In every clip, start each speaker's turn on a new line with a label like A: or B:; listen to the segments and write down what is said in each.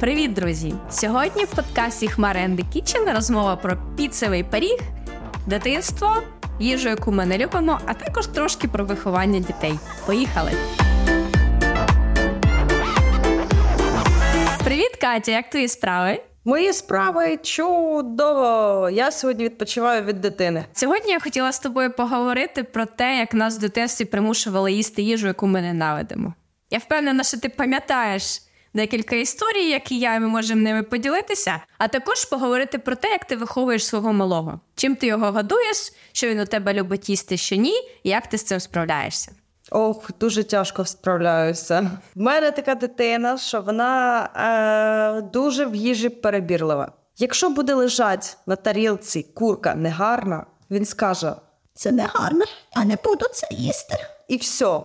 A: Привіт, друзі! Сьогодні в подкасті the Kitchen розмова про піцевий пиріг, дитинство, їжу, яку ми не любимо, а також трошки про виховання дітей. Поїхали! Привіт, Катя! Як твої справи?
B: Мої справи чудово! Я сьогодні відпочиваю від дитини.
A: Сьогодні я хотіла з тобою поговорити про те, як нас в дитинстві примушували їсти їжу, яку ми ненавидимо. Я впевнена, що ти пам'ятаєш декілька історій, які я і ми можемо ними поділитися, а також поговорити про те, як ти виховуєш свого малого, чим ти його годуєш, що він у тебе любить їсти, що ні, і як ти з цим справляєшся.
B: Ох, дуже тяжко справляюся. В мене така дитина, що вона е, дуже в їжі перебірлива. Якщо буде лежать на тарілці курка негарна, він скаже:
C: це не гарно, я не буду це їсти.
B: І все.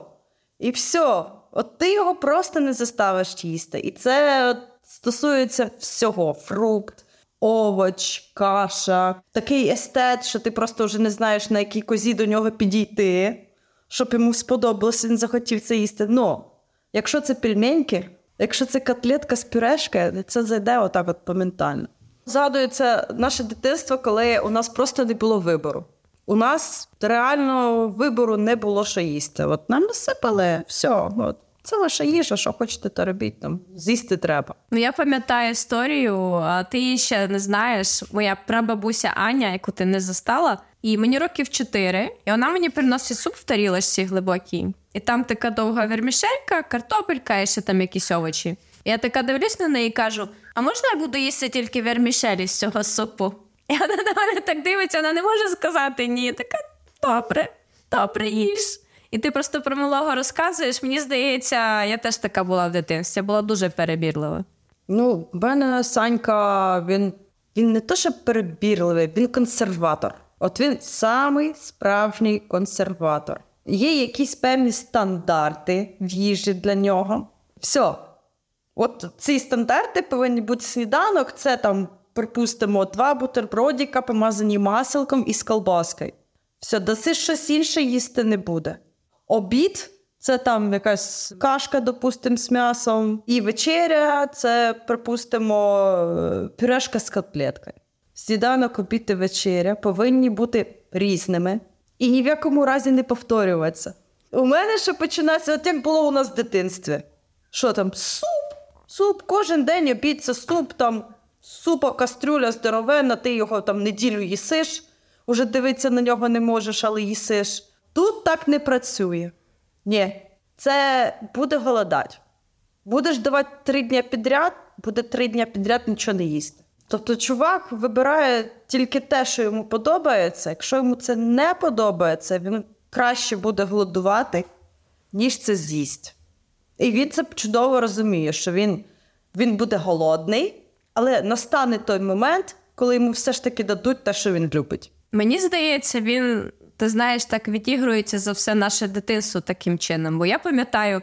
B: І все. От ти його просто не заставиш їсти. І це стосується всього: фрукт, овоч, каша, такий естет, що ти просто вже не знаєш, на якій козі до нього підійти, щоб йому сподобалось, він захотів це їсти. Ну, якщо це пельменьки, якщо це котлетка з пюрешки, це зайде отак от моментально. Згадується наше дитинство, коли у нас просто не було вибору. У нас реально вибору не було що їсти. От нам насипали все. От. Це ваша їжа, що хочете, то робіть там. З'їсти треба.
A: Ну я пам'ятаю історію, а ти її ще не знаєш. Моя прабабуся Аня, яку ти не застала, і мені років чотири, і вона мені приносить суп в тарілочці глибокій. І там така довга вермішелька, картопелька і ще там якісь овочі. Я така дивлюсь на неї і кажу: а можна я буду їсти тільки вермішелі з цього супу? І вона на мене так дивиться, вона не може сказати ні. Така добре, добре їж. І ти просто про малого розказуєш. Мені здається, я теж така була в дитинстві, я була дуже перебірлива.
B: Ну, в мене Санька, він він не то, що перебірливий, він консерватор. От він самий справжній консерватор. Є якісь певні стандарти в їжі для нього. Все. От ці стандарти повинні бути сніданок, це там припустимо, два бутербродіка, помазані маселком і з колбаскою. Все, даси щось інше їсти не буде. Обід це там якась кашка, допустимо, з м'ясом. І вечеря це, припустимо, пюрешка з котлеткою. Сніданок, обід і вечеря повинні бути різними і ні в якому разі не повторюватися. У мене ще починається, як було у нас в дитинстві. Що там? Суп, суп, кожен день обід це суп там супа кастрюля здоровенна, ти його там неділю їсиш, уже дивитися на нього не можеш, але їсиш. Тут так не працює. Ні, це буде голодати. Будеш давати три дні підряд, буде три дні підряд нічого не їсти. Тобто, чувак вибирає тільки те, що йому подобається. Якщо йому це не подобається, він краще буде голодувати, ніж це з'їсть. І він це чудово розуміє, що він, він буде голодний. Але настане той момент, коли йому все ж таки дадуть те, що він любить.
A: Мені здається, він, ти знаєш, так відігрується за все наше дитинство таким чином. Бо я пам'ятаю,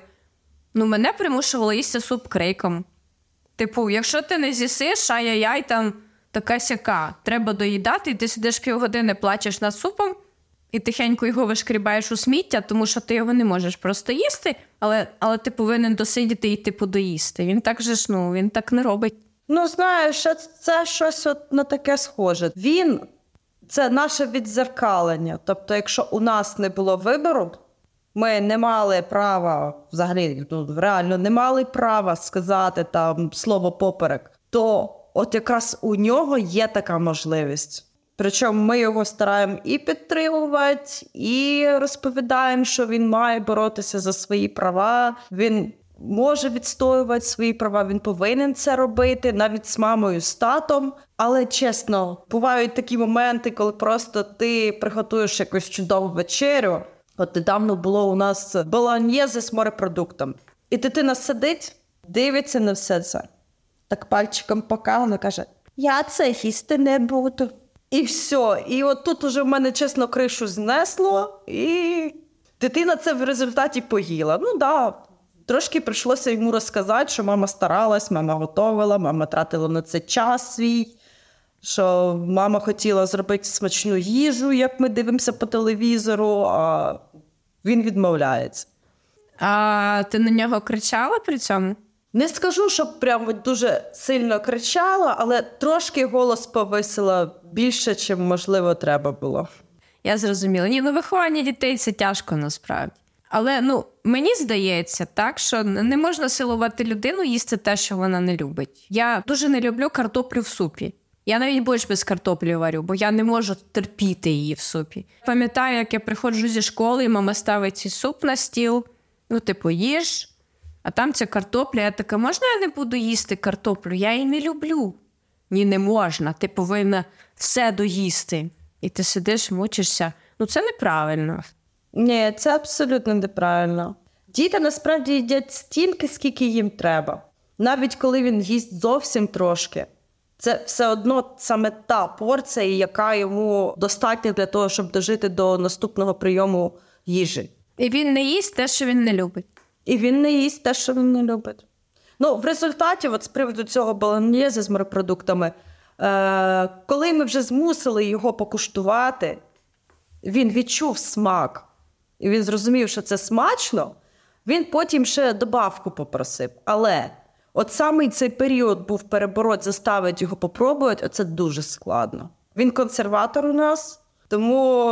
A: ну мене примушувало їсти суп крейком. Типу, якщо ти не з'їсиш, ай-яй-яй, там така сяка, треба доїдати, і ти сидиш півгодини, плачеш над супом, і тихенько його вишкрібаєш у сміття, тому що ти його не можеш просто їсти, але але ти повинен досидіти і типу доїсти. Він так же ж ну, він так не робить.
B: Ну, знаєш, це щось от на таке схоже. Він це наше відзеркалення. Тобто, якщо у нас не було вибору, ми не мали права взагалі, ну, реально не мали права сказати там слово поперек, то от якраз у нього є така можливість. Причому ми його стараємо і підтримувати, і розповідаємо, що він має боротися за свої права. Він може відстоювати свої права, він повинен це робити навіть з мамою, з татом. Але чесно, бувають такі моменти, коли просто ти приготуєш якусь чудову вечерю. От недавно було у нас болоньєзе з морепродуктом. І дитина сидить, дивиться на все це. Так пальчиком покала, каже: Я це їсти не буду. І все. І от тут уже в мене чесно кришу знесло, і дитина це в результаті поїла. Ну да, Трошки прийшлося йому розказати, що мама старалась, мама готувала, мама тратила на це час свій, що мама хотіла зробити смачну їжу, як ми дивимося по телевізору, а він відмовляється.
A: А ти на нього кричала при цьому?
B: Не скажу, щоб прямо дуже сильно кричала, але трошки голос повисила більше, чим можливо треба було.
A: Я зрозуміла. Ні, ну виховання дітей це тяжко насправді. Але ну мені здається, так що не можна силувати людину їсти те, що вона не любить. Я дуже не люблю картоплю в супі. Я навіть борщ без картоплі варю, бо я не можу терпіти її в супі. Пам'ятаю, як я приходжу зі школи, і мама ставить цей суп на стіл. Ну, типу, їж, а там ця картопля. Я така, можна я не буду їсти картоплю? Я її не люблю. Ні, не можна. Ти повинна все доїсти. І ти сидиш, мучишся. Ну, це неправильно.
B: Ні, це абсолютно неправильно. Діти насправді їдять стільки, скільки їм треба. Навіть коли він їсть зовсім трошки. Це все одно саме та порція, яка йому достатня для того, щоб дожити до наступного прийому їжі.
A: І він не їсть те, що він не любить.
B: І він не їсть те, що він не любить. Ну, в результаті, от з приводу цього баланьєзи з морепродуктами, е- коли ми вже змусили його покуштувати, він відчув смак, і він зрозумів, що це смачно, він потім ще добавку попросив. Але от саме цей період був перебороть, заставити його попробувати, оце дуже складно. Він консерватор у нас, тому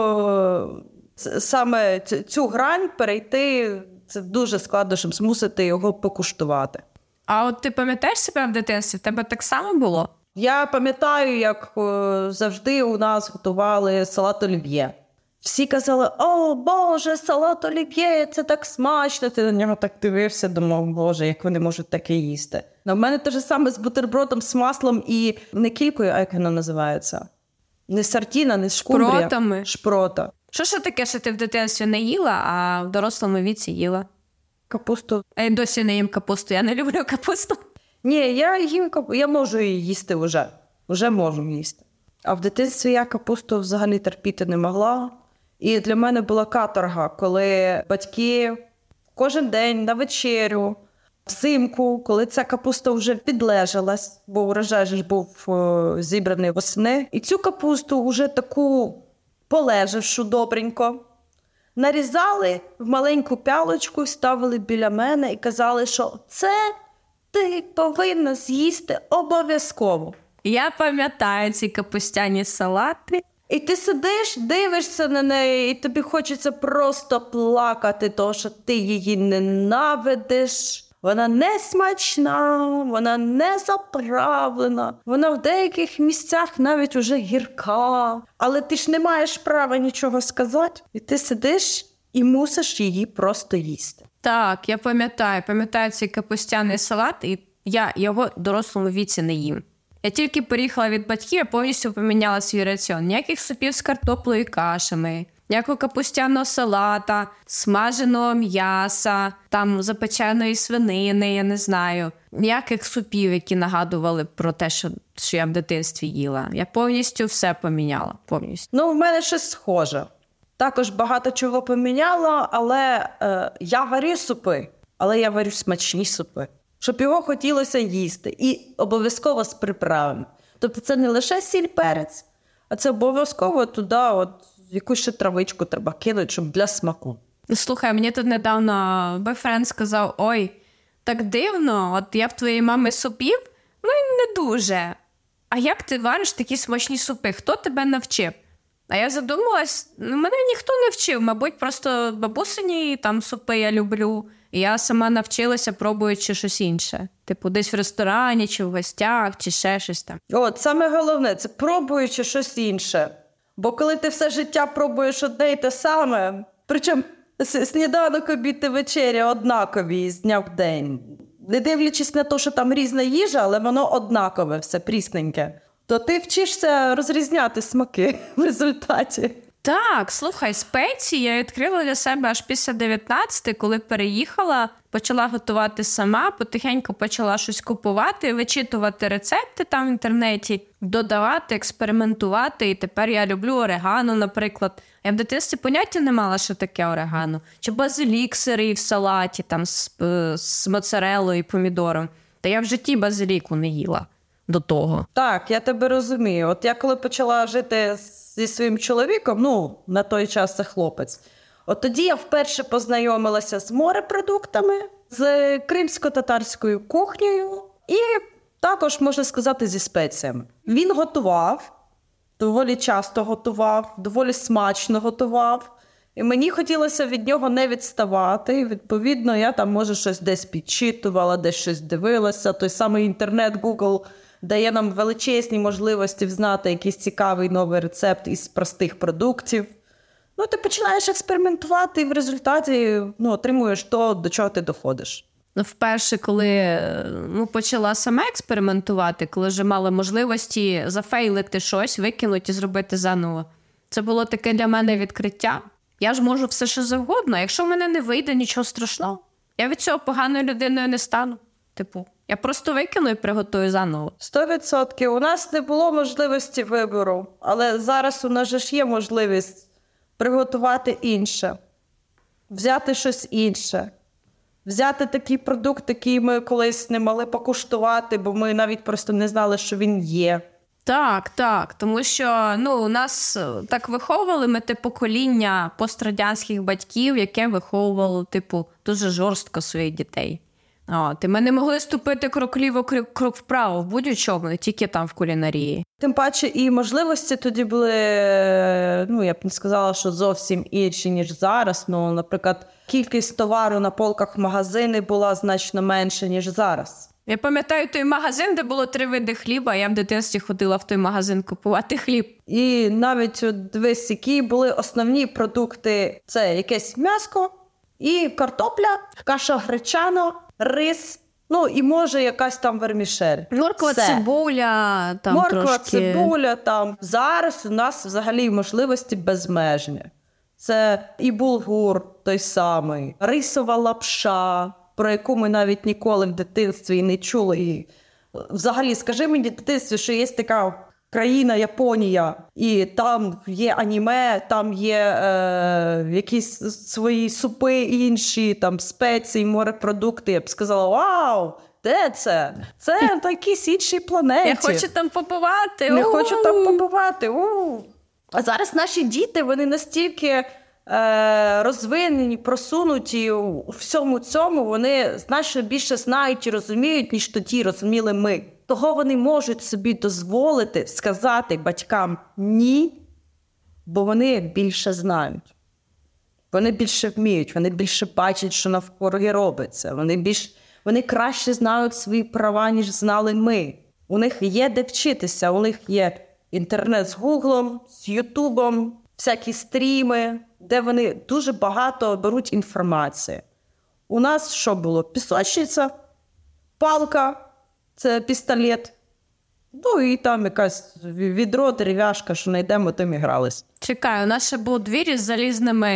B: е, саме цю грань перейти це дуже складно, щоб змусити його покуштувати.
A: А от ти пам'ятаєш себе в дитинстві? В тебе так само було?
B: Я пам'ятаю, як е, завжди у нас готували салат олів'є. Всі казали: О, Боже, салат олів'є, це так смачно. Ти на нього так дивився, думав, Боже, як вони можуть таке їсти. У мене те ж саме з бутербродом, з маслом і не кількою, а як воно називається? Не сардіна, не шкумбрія.
A: Шпротами.
B: Шпрота.
A: Що ж таке, що ти в дитинстві не їла, а в дорослому віці їла?
B: Капусту.
A: А я досі не їм капусту, я не люблю капусту.
B: Ні, я їм капусту, я можу її їсти вже. Вже можу їсти. А в дитинстві я капусту взагалі терпіти не могла. І для мене була каторга, коли батьки кожен день на вечерю, взимку, коли ця капуста вже підлежалась, бо урожай ж був о, зібраний восени. І цю капусту вже таку полежавшу добренько. Нарізали в маленьку пялочку, ставили біля мене і казали, що це ти повинна з'їсти обов'язково.
A: Я пам'ятаю ці капустяні салати.
B: І ти сидиш, дивишся на неї, і тобі хочеться просто плакати, тому що ти її ненавидиш. Вона не смачна, вона не заправлена, вона в деяких місцях навіть уже гірка. Але ти ж не маєш права нічого сказати, і ти сидиш і мусиш її просто їсти.
A: Так, я пам'ятаю, пам'ятаю цей капустяний салат, і я його дорослому віці не їм. Я тільки переїхала від батьків, я повністю поміняла свій раціон. Ніяких супів з картоплею і кашами, ніякого капустяного салата, смаженого м'яса, там запеченої свинини, я не знаю. Ніяких супів, які нагадували про те, що, що я в дитинстві їла. Я повністю все поміняла. Повністю.
B: Ну, в мене щось схоже. Також багато чого поміняла, але е, я варю супи, але я варю смачні супи щоб його хотілося їсти, і обов'язково з приправами. Тобто це не лише сіль перець, а це обов'язково туди от якусь ще травичку треба кинути, щоб для смаку.
A: Слухай, мені тут недавно бойфренд сказав: ой, так дивно, от я в твоїй мами супів, ну і не дуже. А як ти вариш такі смачні супи? Хто тебе навчив? А я задумалась, ну, мене ніхто не вчив, мабуть, просто бабусині там супи я люблю. Я сама навчилася, пробуючи щось інше. Типу, десь в ресторані, чи в гостях, чи ще щось там.
B: От саме головне це пробуючи щось інше. Бо коли ти все життя пробуєш одне і те саме, причому сніданок обід і вечеря однакові з дня в день, не дивлячись на те, що там різна їжа, але воно однакове, все прісненьке, то ти вчишся розрізняти смаки в результаті.
A: Так, слухай, спеції я відкрила для себе аж після 19, коли переїхала, почала готувати сама, потихеньку почала щось купувати, вичитувати рецепти там в інтернеті, додавати, експериментувати. І тепер я люблю орегано, наприклад. Я в дитинстві поняття не мала, що таке орегано. Чи базилік сирий в салаті там з, з моцарелою і помідором. Та я в житті базиліку не їла до того.
B: Так, я тебе розумію. От я коли почала жити зі своїм чоловіком, ну на той час це хлопець. От тоді я вперше познайомилася з морепродуктами, з кримсько-татарською кухнею і також, можна сказати, зі спеціями. Він готував, доволі часто готував, доволі смачно готував. І мені хотілося від нього не відставати. І, відповідно, я там, може, щось десь підчитувала, десь щось дивилася. Той самий інтернет, Google дає нам величезні можливості взнати якийсь цікавий новий рецепт із простих продуктів. Ну, ти починаєш експериментувати, і в результаті ну, отримуєш то, до чого ти доходиш.
A: Ну, вперше, коли ну, почала сама експериментувати, коли вже мала можливості зафейлити щось, викинути і зробити заново. Це було таке для мене відкриття. Я ж можу все що завгодно. Якщо в мене не вийде нічого страшного, я від цього поганою людиною не стану. Типу, я просто викину і приготую заново.
B: Сто відсотків. У нас не було можливості вибору, але зараз у нас же ж є можливість приготувати інше, взяти щось інше, взяти такий продукт, який ми колись не могли покуштувати, бо ми навіть просто не знали, що він є.
A: Так, так. Тому що ну, у нас е, так виховували ми те покоління пострадянських батьків, яке виховувало, типу, дуже жорстко своїх дітей. От, і ми не могли ступити крок ліво, крок, вправо в будь-чому, не тільки там в кулінарії.
B: Тим паче, і можливості тоді були, ну я б не сказала, що зовсім інші, ніж зараз. Ну, наприклад, кількість товару на полках магазини була значно менше, ніж зараз.
A: Я пам'ятаю той магазин, де було три види хліба. Я в дитинстві ходила в той магазин купувати хліб.
B: І навіть дивись, які були основні продукти: це якесь м'яско і картопля, каша гречана, рис. Ну і може якась там вермішель.
A: Морква,
B: Все.
A: цибуля, там
B: Морква,
A: трошки...
B: цибуля там. Зараз у нас взагалі можливості безмежні. Це і булгур той самий, рисова лапша, про яку ми навіть ніколи в дитинстві не чули. І взагалі, скажи мені в дитинстві, що є така країна Японія, і там є аніме, там є е, якісь свої супи інші, там спеції, морепродукти. Я б сказала: Вау! Де це? Це на якійсь іншій планеті.
A: Я хочу там побувати.
B: Не хочу там побувати. У. А зараз наші діти вони настільки розвинені, просунуті у всьому цьому, вони значно більше знають і розуміють, ніж тоді розуміли ми. Того вони можуть собі дозволити сказати батькам ні, бо вони більше знають. Вони більше вміють, вони більше бачать, що навкруги робиться. Вони більш вони краще знають свої права, ніж знали ми. У них є де вчитися, у них є інтернет з Гуглом, з Ютубом, всякі стріми, де вони дуже багато беруть інформації. У нас що було? Пісочниця, палка, це пістолет. Ну і там якась відро, дерев'яшка, що знайдемо, тим і грались.
A: Чекай, у нас ще був двір із залізними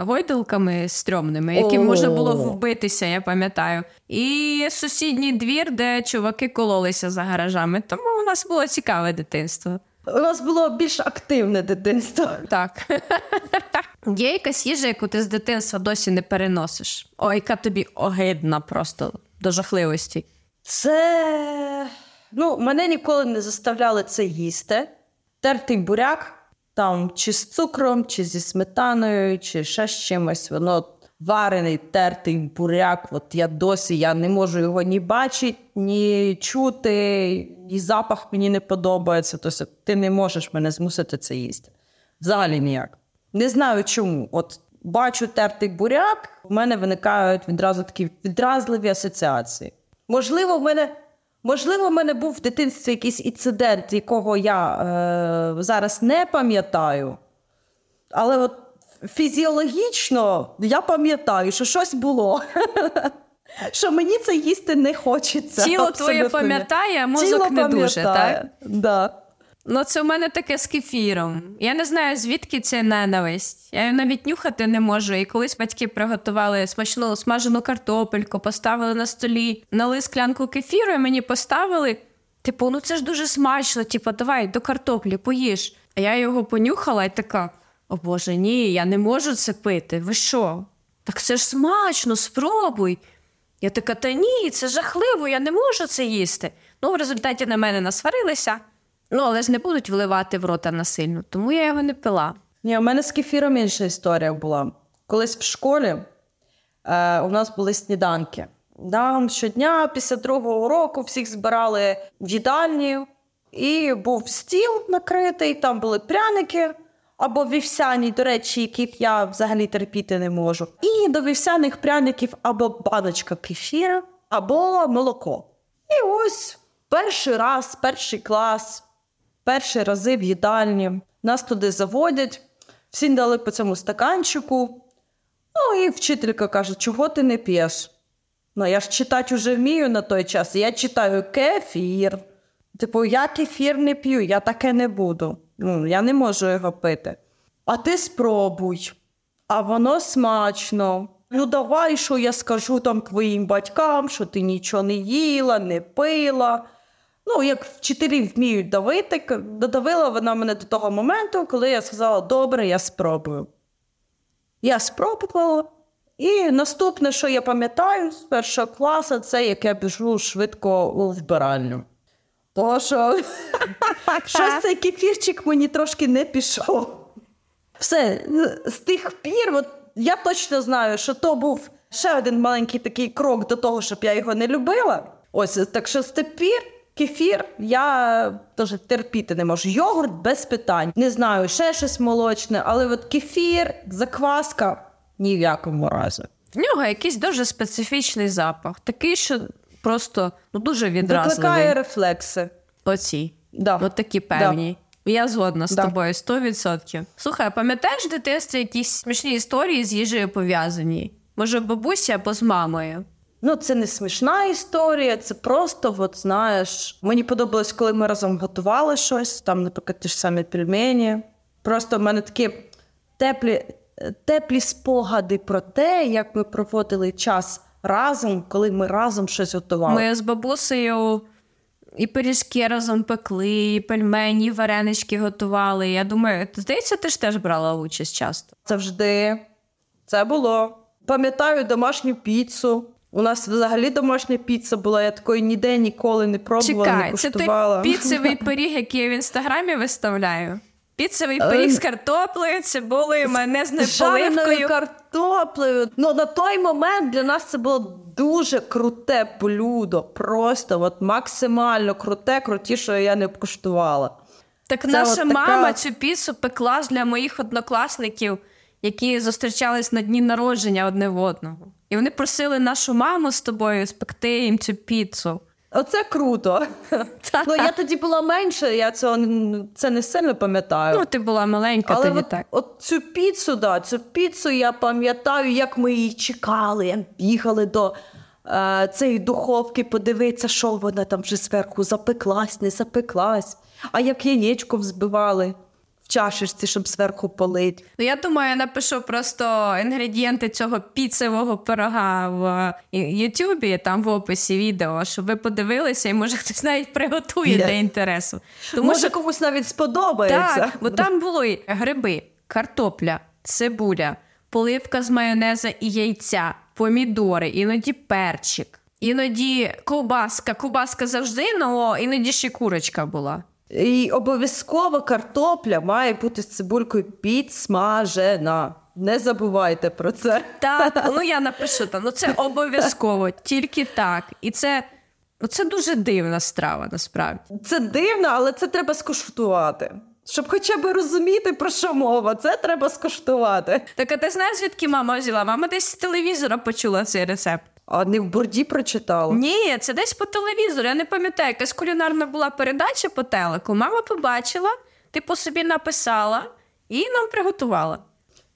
A: гойдалками стрьомними, яким можна було вбитися, я пам'ятаю. І сусідній двір, де чуваки кололися за гаражами. Тому у нас було цікаве дитинство.
B: У нас було більш активне дитинство.
A: Так. Є якась їжа, яку ти з дитинства досі не переносиш. О, яка тобі огидна просто до жахливості.
B: Це ну, мене ніколи не заставляли це їсти. Тертий буряк, там чи з цукром, чи зі сметаною, чи ще з чимось. Воно варений, тертий буряк. От я досі я не можу його ні бачити, ні чути, і запах мені не подобається. Тобто ти не можеш мене змусити це їсти. Взагалі ніяк. Не знаю чому. От бачу тертий буряк, в мене виникають відразу такі відразливі асоціації. Можливо, в мене, можливо, в мене був в дитинстві якийсь інцидент, якого я е, зараз не пам'ятаю. Але от фізіологічно я пам'ятаю, що щось було. Що мені це їсти не хочеться.
A: Тіло твоє пам'ятає, а мозок не дуже, так?
B: Да.
A: Ну, це в мене таке з кефіром. Я не знаю, звідки це ненависть. Я її навіть нюхати не можу. І колись батьки приготували смачну смажену картопельку, поставили на столі, налили склянку кефіру, і мені поставили. Типу, ну це ж дуже смачно. Типу, давай до картоплі, поїж. А я його понюхала і така: о Боже, ні, я не можу це пити. Ви що? Так це ж смачно, спробуй. Я така, та ні, це жахливо, я не можу це їсти. Ну, в результаті на мене насварилися. Ну, але ж не будуть вливати в рота насильно, тому я його не пила.
B: Ні, у мене з кефіром інша історія була. Колись в школі е, у нас були сніданки. Нам щодня після другого уроку всіх збирали в їдальні, і був стіл накритий, там були пряники або вівсяні, до речі, яких я взагалі терпіти не можу. І до вівсяних пряників або баночка кефіра, або молоко. І ось перший раз, перший клас, перші рази в їдальні. Нас туди заводять, всі дали по цьому стаканчику. Ну і вчителька каже, чого ти не п'єш? Ну, я ж читати вже вмію на той час. Я читаю кефір. Типу, я кефір не п'ю, я таке не буду. Ну, Я не можу його пити. А ти спробуй, а воно смачно. Ну, давай, що я скажу там твоїм батькам, що ти нічого не їла, не пила. Ну, як вчителі вміють давити, додавила вона мене до того моменту, коли я сказала, добре, я спробую. Я спробувала. І наступне, що я пам'ятаю з першого класу, це як я біжу швидко у вбиральню. Тому що щось цей кефірчик мені трошки не пішов. Все, з тих пір, от я точно знаю, що то був ще один маленький такий крок до того, щоб я його не любила. Ось так що з тих пір кефір я теж терпіти не можу. Йогурт без питань. Не знаю, ще щось молочне, але от кефір, закваска ні в якому разі.
A: В нього якийсь дуже специфічний запах, такий, що просто ну, дуже відразливий.
B: Викликає рефлекси.
A: Оці.
B: Да.
A: От такі певні.
B: Да.
A: Я згодна з
B: Да.
A: тобою 100%. Слухай, пам'ятаєш в дитинстві якісь смішні історії з їжею пов'язані? Може, бабуся або з мамою?
B: Ну, це не смішна історія, це просто, от знаєш, мені подобалось, коли ми разом готували щось, там, наприклад, ті ж самі пельмені. Просто в мене такі теплі, теплі спогади про те, як ми проводили час разом, коли ми разом щось готували.
A: Ми з бабусею і пиріжки разом пекли, і пельмені, і варенички готували. Я думаю, здається, ти ж теж брала участь часто.
B: Завжди це було. Пам'ятаю домашню піцу. У нас взагалі домашня піца була, я такої ніде ніколи не пробувала, не
A: Чекай, це той піцевий пиріг, який я в інстаграмі виставляю. Піцевий
B: Е,
A: пиріг з картоплею, цибулею, майонезною поливкою.
B: картоплею. Ну на той момент для нас це було дуже круте блюдо. Просто от максимально круте, крутіше я не куштувала.
A: Так
B: Це
A: наша
B: така-
A: мама цю піцу пекла для моїх однокласників, які зустрічались на дні народження одне в одного. І вони просили нашу маму з тобою спекти їм цю піцу.
B: Оце круто. Ну я тоді була менше, я цього це не сильно пам'ятаю.
A: Ну, ти була маленька
B: Але
A: тоді
B: от,
A: так.
B: от цю піцу, да, цю піцу я пам'ятаю, як ми її чекали, як бігали до е, цієї духовки, подивитися, що вона там вже зверху запеклась, не запеклась. А як яєчко взбивали чашечці, щоб зверху полить.
A: Ну, я думаю, я напишу просто інгредієнти цього піцевого пирога в е, Ютубі, там в описі відео, щоб ви подивилися, і може хтось навіть приготує
B: Є.
A: для інтересу. Тому
B: Може,
A: що
B: комусь навіть сподобається.
A: так, бо там були гриби, картопля, цибуля, поливка з майонеза і яйця, помідори, іноді перчик, іноді ковбаска. Ковбаска завжди, ну іноді ще курочка була.
B: І обов'язково картопля має бути з цибулькою підсмажена. Не забувайте про це.
A: Так, ну я напишу там. Ну це обов'язково, тільки так. І це, ну, це дуже дивна страва, насправді.
B: Це дивно, але це треба скуштувати. Щоб хоча б розуміти, про що мова, це треба скуштувати.
A: Так, а ти знаєш, звідки мама взяла? Мама десь з телевізора почула цей рецепт.
B: А не в борді прочитала.
A: Ні, це десь по телевізору. Я не пам'ятаю, якась кулінарна була передача по телеку. Мама побачила, типу собі написала і нам приготувала.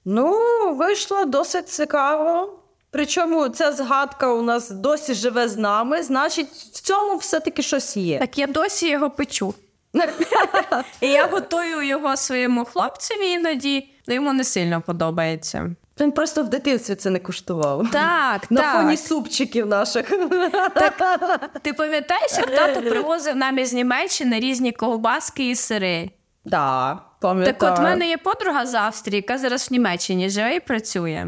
B: Ну, вийшло досить цікаво. Причому ця згадка у нас досі живе з нами, значить, в цьому все-таки щось є.
A: Так я досі його печу. І я готую його своєму хлопцеві іноді, ну йому не сильно подобається.
B: Він просто в дитинстві це не куштував.
A: Так,
B: На
A: так.
B: фоні супчиків наших.
A: Ти пам'ятаєш, як тато привозив нам із Німеччини різні ковбаски і сири?
B: Да, пам'ятаю.
A: Так от в мене є подруга з Австрії, яка зараз в Німеччині живе і працює.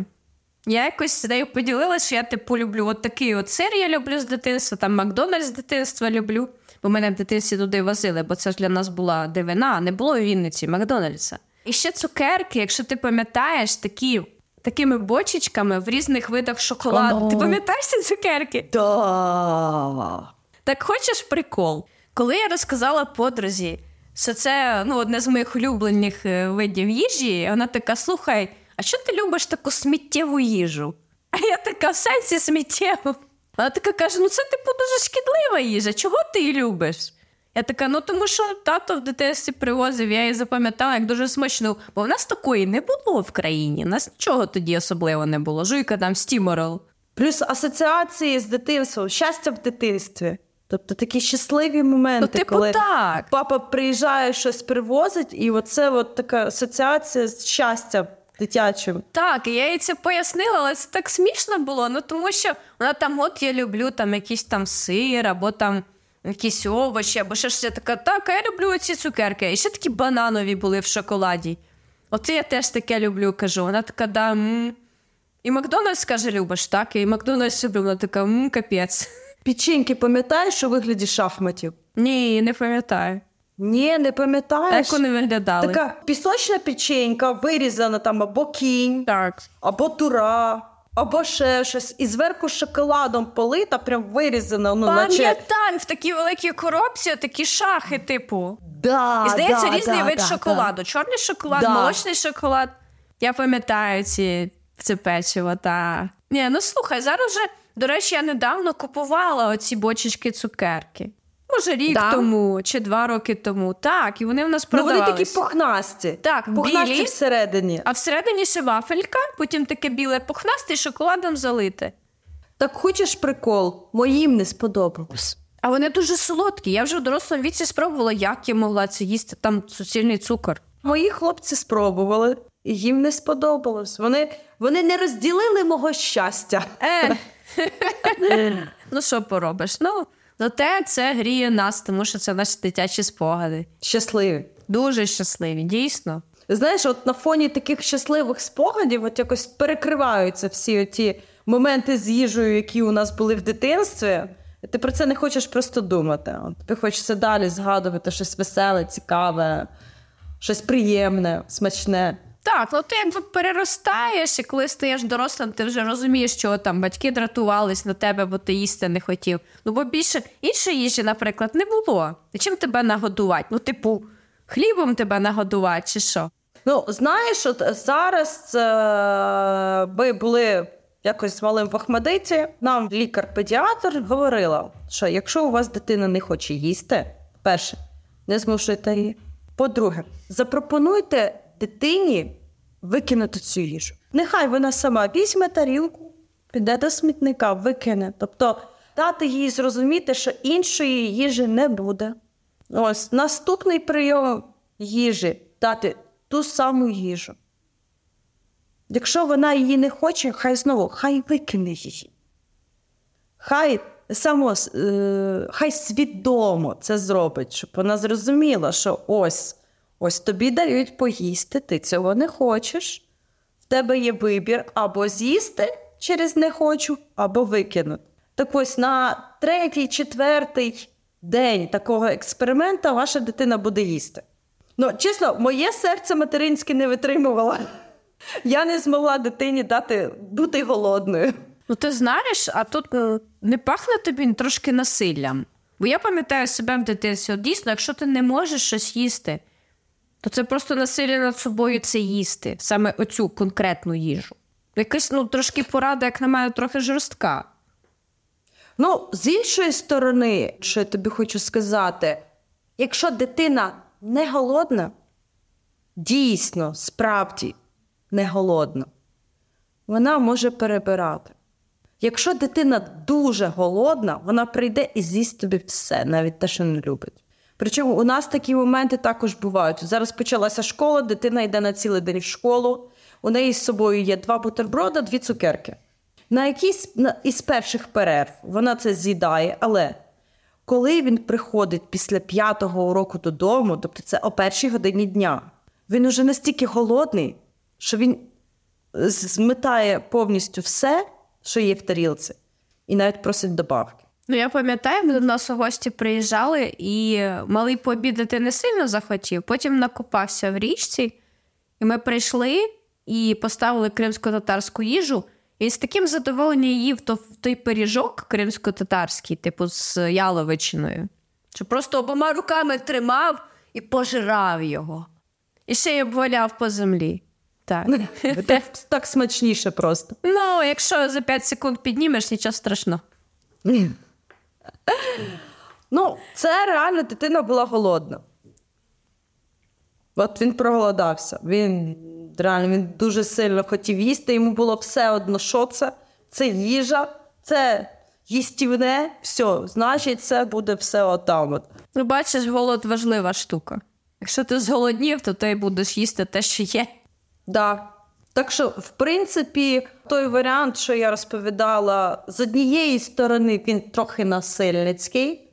A: Я якось з нею поділилася, що я типу люблю от такий от сир, я люблю з дитинства, там Макдональдс з дитинства люблю. Бо мене в дитинстві туди возили, бо це ж для нас була дивина, не було у Вінниці Макдональдса. І ще цукерки, якщо ти пам'ятаєш, такі такими бочечками в різних видах шоколаду. Ти пам'ятаєш ці цукерки?
B: Да.
A: Так хочеш прикол? Коли я розказала подрузі, що це ну, одне з моїх улюблених е, видів їжі, вона така: слухай, а що ти любиш таку сміттєву їжу? А я така в сенсі сміттєву. Вона така каже: ну це типу дуже шкідлива їжа. Чого ти її любиш? Я така, ну тому що тато в дитинстві привозив, я її запам'ятала як дуже смачну, бо в нас такої не було в країні. У нас нічого тоді особливо не було. Жуйка там стіморол.
B: Плюс асоціації з дитинством, щастя в дитинстві. Тобто такі щасливі моменти,
A: Ну, типу,
B: коли
A: так.
B: папа приїжджає, щось привозить, і оце от така асоціація з щастям дитячим.
A: Так, я їй це пояснила, але це так смішно було. Ну тому що вона там, от я люблю там якийсь там сир, або там якісь овочі, або ще щось. Я така, так, а я люблю ці цукерки. І ще такі бананові були в шоколаді. От я теж таке люблю, кажу. Вона така, да. М. І Макдональдс каже, любиш, так? І Макдональдс люблю. Вона така, м, капець.
B: Печеньки пам'ятаєш у вигляді шахматів?
A: Ні, не пам'ятаю.
B: Ні, не пам'ятаєш.
A: Як вони виглядали?
B: Така пісочна печенька, вирізана там або кінь,
A: Так.
B: або тура, або ще щось. І зверху шоколадом полита, прям вирізана, ну, наче.
A: Пам'ятаю, в такій великій коробці такі шахи, типу.
B: Да,
A: І здається,
B: да,
A: різний
B: да,
A: вид
B: да,
A: шоколаду. Чорний шоколад,
B: Да.
A: молочний шоколад. Я пам'ятаю ці, це печиво, та. Ні, ну слухай, зараз вже, до речі, я недавно купувала оці бочечки цукерки. Може, рік
B: Да?
A: тому чи два роки тому. Так, і вони в нас
B: Ну, вони такі пухнасті.
A: Так,
B: пухнасті
A: білі.
B: всередині.
A: А всередині ще вафелька, потім таке біле пухнасте і шоколадом залите.
B: Так хочеш прикол? Моїм не сподобалось.
A: А вони дуже солодкі. Я вже в дорослому віці спробувала, як я могла це їсти. Там суцільний цукор.
B: Мої хлопці спробували, і їм не сподобалось. Вони, вони не розділили мого щастя.
A: Е. ну що поробиш? Ну, зате це гріє нас, тому що це наші дитячі спогади.
B: Щасливі.
A: Дуже щасливі, дійсно.
B: Знаєш, от на фоні таких щасливих спогадів от якось перекриваються всі ті моменти з їжею, які у нас були в дитинстві. Ти про це не хочеш просто думати. От тобі хочеться далі згадувати щось веселе, цікаве, щось приємне, смачне.
A: Так, ну ти якби переростаєш, і коли стаєш дорослим, ти вже розумієш, що там батьки дратувались на тебе, бо ти їсти не хотів. Ну бо більше іншої їжі, наприклад, не було. І чим тебе нагодувати? Ну, типу, хлібом тебе нагодувати, чи що?
B: Ну, знаєш, от зараз е, ми були якось з малим в Ахмадиті, нам лікар-педіатр говорила, що якщо у вас дитина не хоче їсти, перше, не змушуйте її. По-друге, запропонуйте дитині викинути цю їжу. Нехай вона сама візьме тарілку, піде до смітника, викине. Тобто дати їй зрозуміти, що іншої їжі не буде. Ось наступний прийом їжі дати ту саму їжу. Якщо вона її не хоче, хай знову хай викине її. Хай само, е, хай свідомо це зробить, щоб вона зрозуміла, що ось, ось тобі дають поїсти, ти цього не хочеш. В тебе є вибір або з'їсти через не хочу, або викинути. Так ось на третій, четвертий день такого експеримента ваша дитина буде їсти. Ну, чесно, моє серце материнське не витримувало. Я не змогла дитині дати бути голодною.
A: Ну, ти знаєш, а тут е, не пахне тобі трошки насиллям. Бо я пам'ятаю себе в дитинстві, дійсно, якщо ти не можеш щось їсти, то це просто насилля над собою це їсти, саме оцю конкретну їжу. Якась, ну, трошки порада, як на мене, трохи жорстка.
B: Ну, з іншої сторони, що я тобі хочу сказати, якщо дитина не голодна, дійсно, справді не голодна, вона може перебирати. Якщо дитина дуже голодна, вона прийде і з'їсть тобі все, навіть те, що не любить. Причому у нас такі моменти також бувають. Зараз почалася школа, дитина йде на цілий день в школу. У неї з собою є два бутерброда, дві цукерки. На якійсь на, із перших перерв вона це з'їдає, але коли він приходить після п'ятого уроку додому, тобто це о першій годині дня, він уже настільки голодний, що він з- змитає повністю все, що є в тарілці, і навіть просить добавки.
A: Ну, я пам'ятаю, ми до нас у гості приїжджали, і малий пообідати не сильно захотів. Потім накопався в річці, і ми прийшли, і поставили кримсько-татарську їжу. І з таким задоволенням їв то, той пиріжок кримсько-татарський, типу з яловичиною, що просто обома руками тримав і пожирав його. І ще й обваляв по землі. Так.
B: Так, так смачніше просто.
A: Ну, якщо за 5 секунд піднімеш, нічого страшного.
B: Ну, це реально дитина була голодна. От він проголодався. Він реально він дуже сильно хотів їсти, йому було все одно, що це. Це їжа, це їстівне, все, значить, це буде все отам. От.
A: Ну, бачиш, голод важлива штука. Якщо ти зголоднів, то ти будеш їсти те, що є.
B: Да. Так що, в принципі, той варіант, що я розповідала, з однієї сторони він трохи насильницький,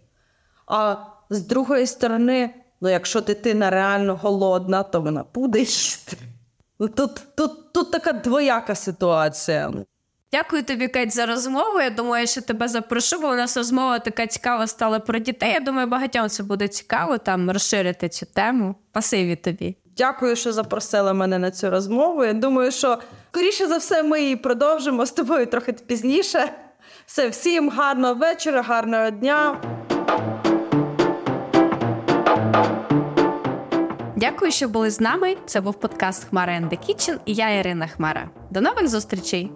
B: а з другої сторони, ну, якщо дитина реально голодна, то вона буде їсти. Ну, тут, тут, тут така двояка ситуація.
A: Дякую тобі, Кать, за розмову. Я думаю, що тебе запрошу, бо у нас розмова така цікава стала про дітей. Я думаю, багатьом це буде цікаво там розширити цю тему. Пасиві тобі.
B: Дякую, що запросила мене на цю розмову. Я думаю, що скоріше за все ми її продовжимо з тобою трохи пізніше. Все, всім гарного вечора, гарного дня.
A: Дякую, що були з нами. Це був подкаст Хмара and the Kitchen і я Ірина Хмара. До нових зустрічей!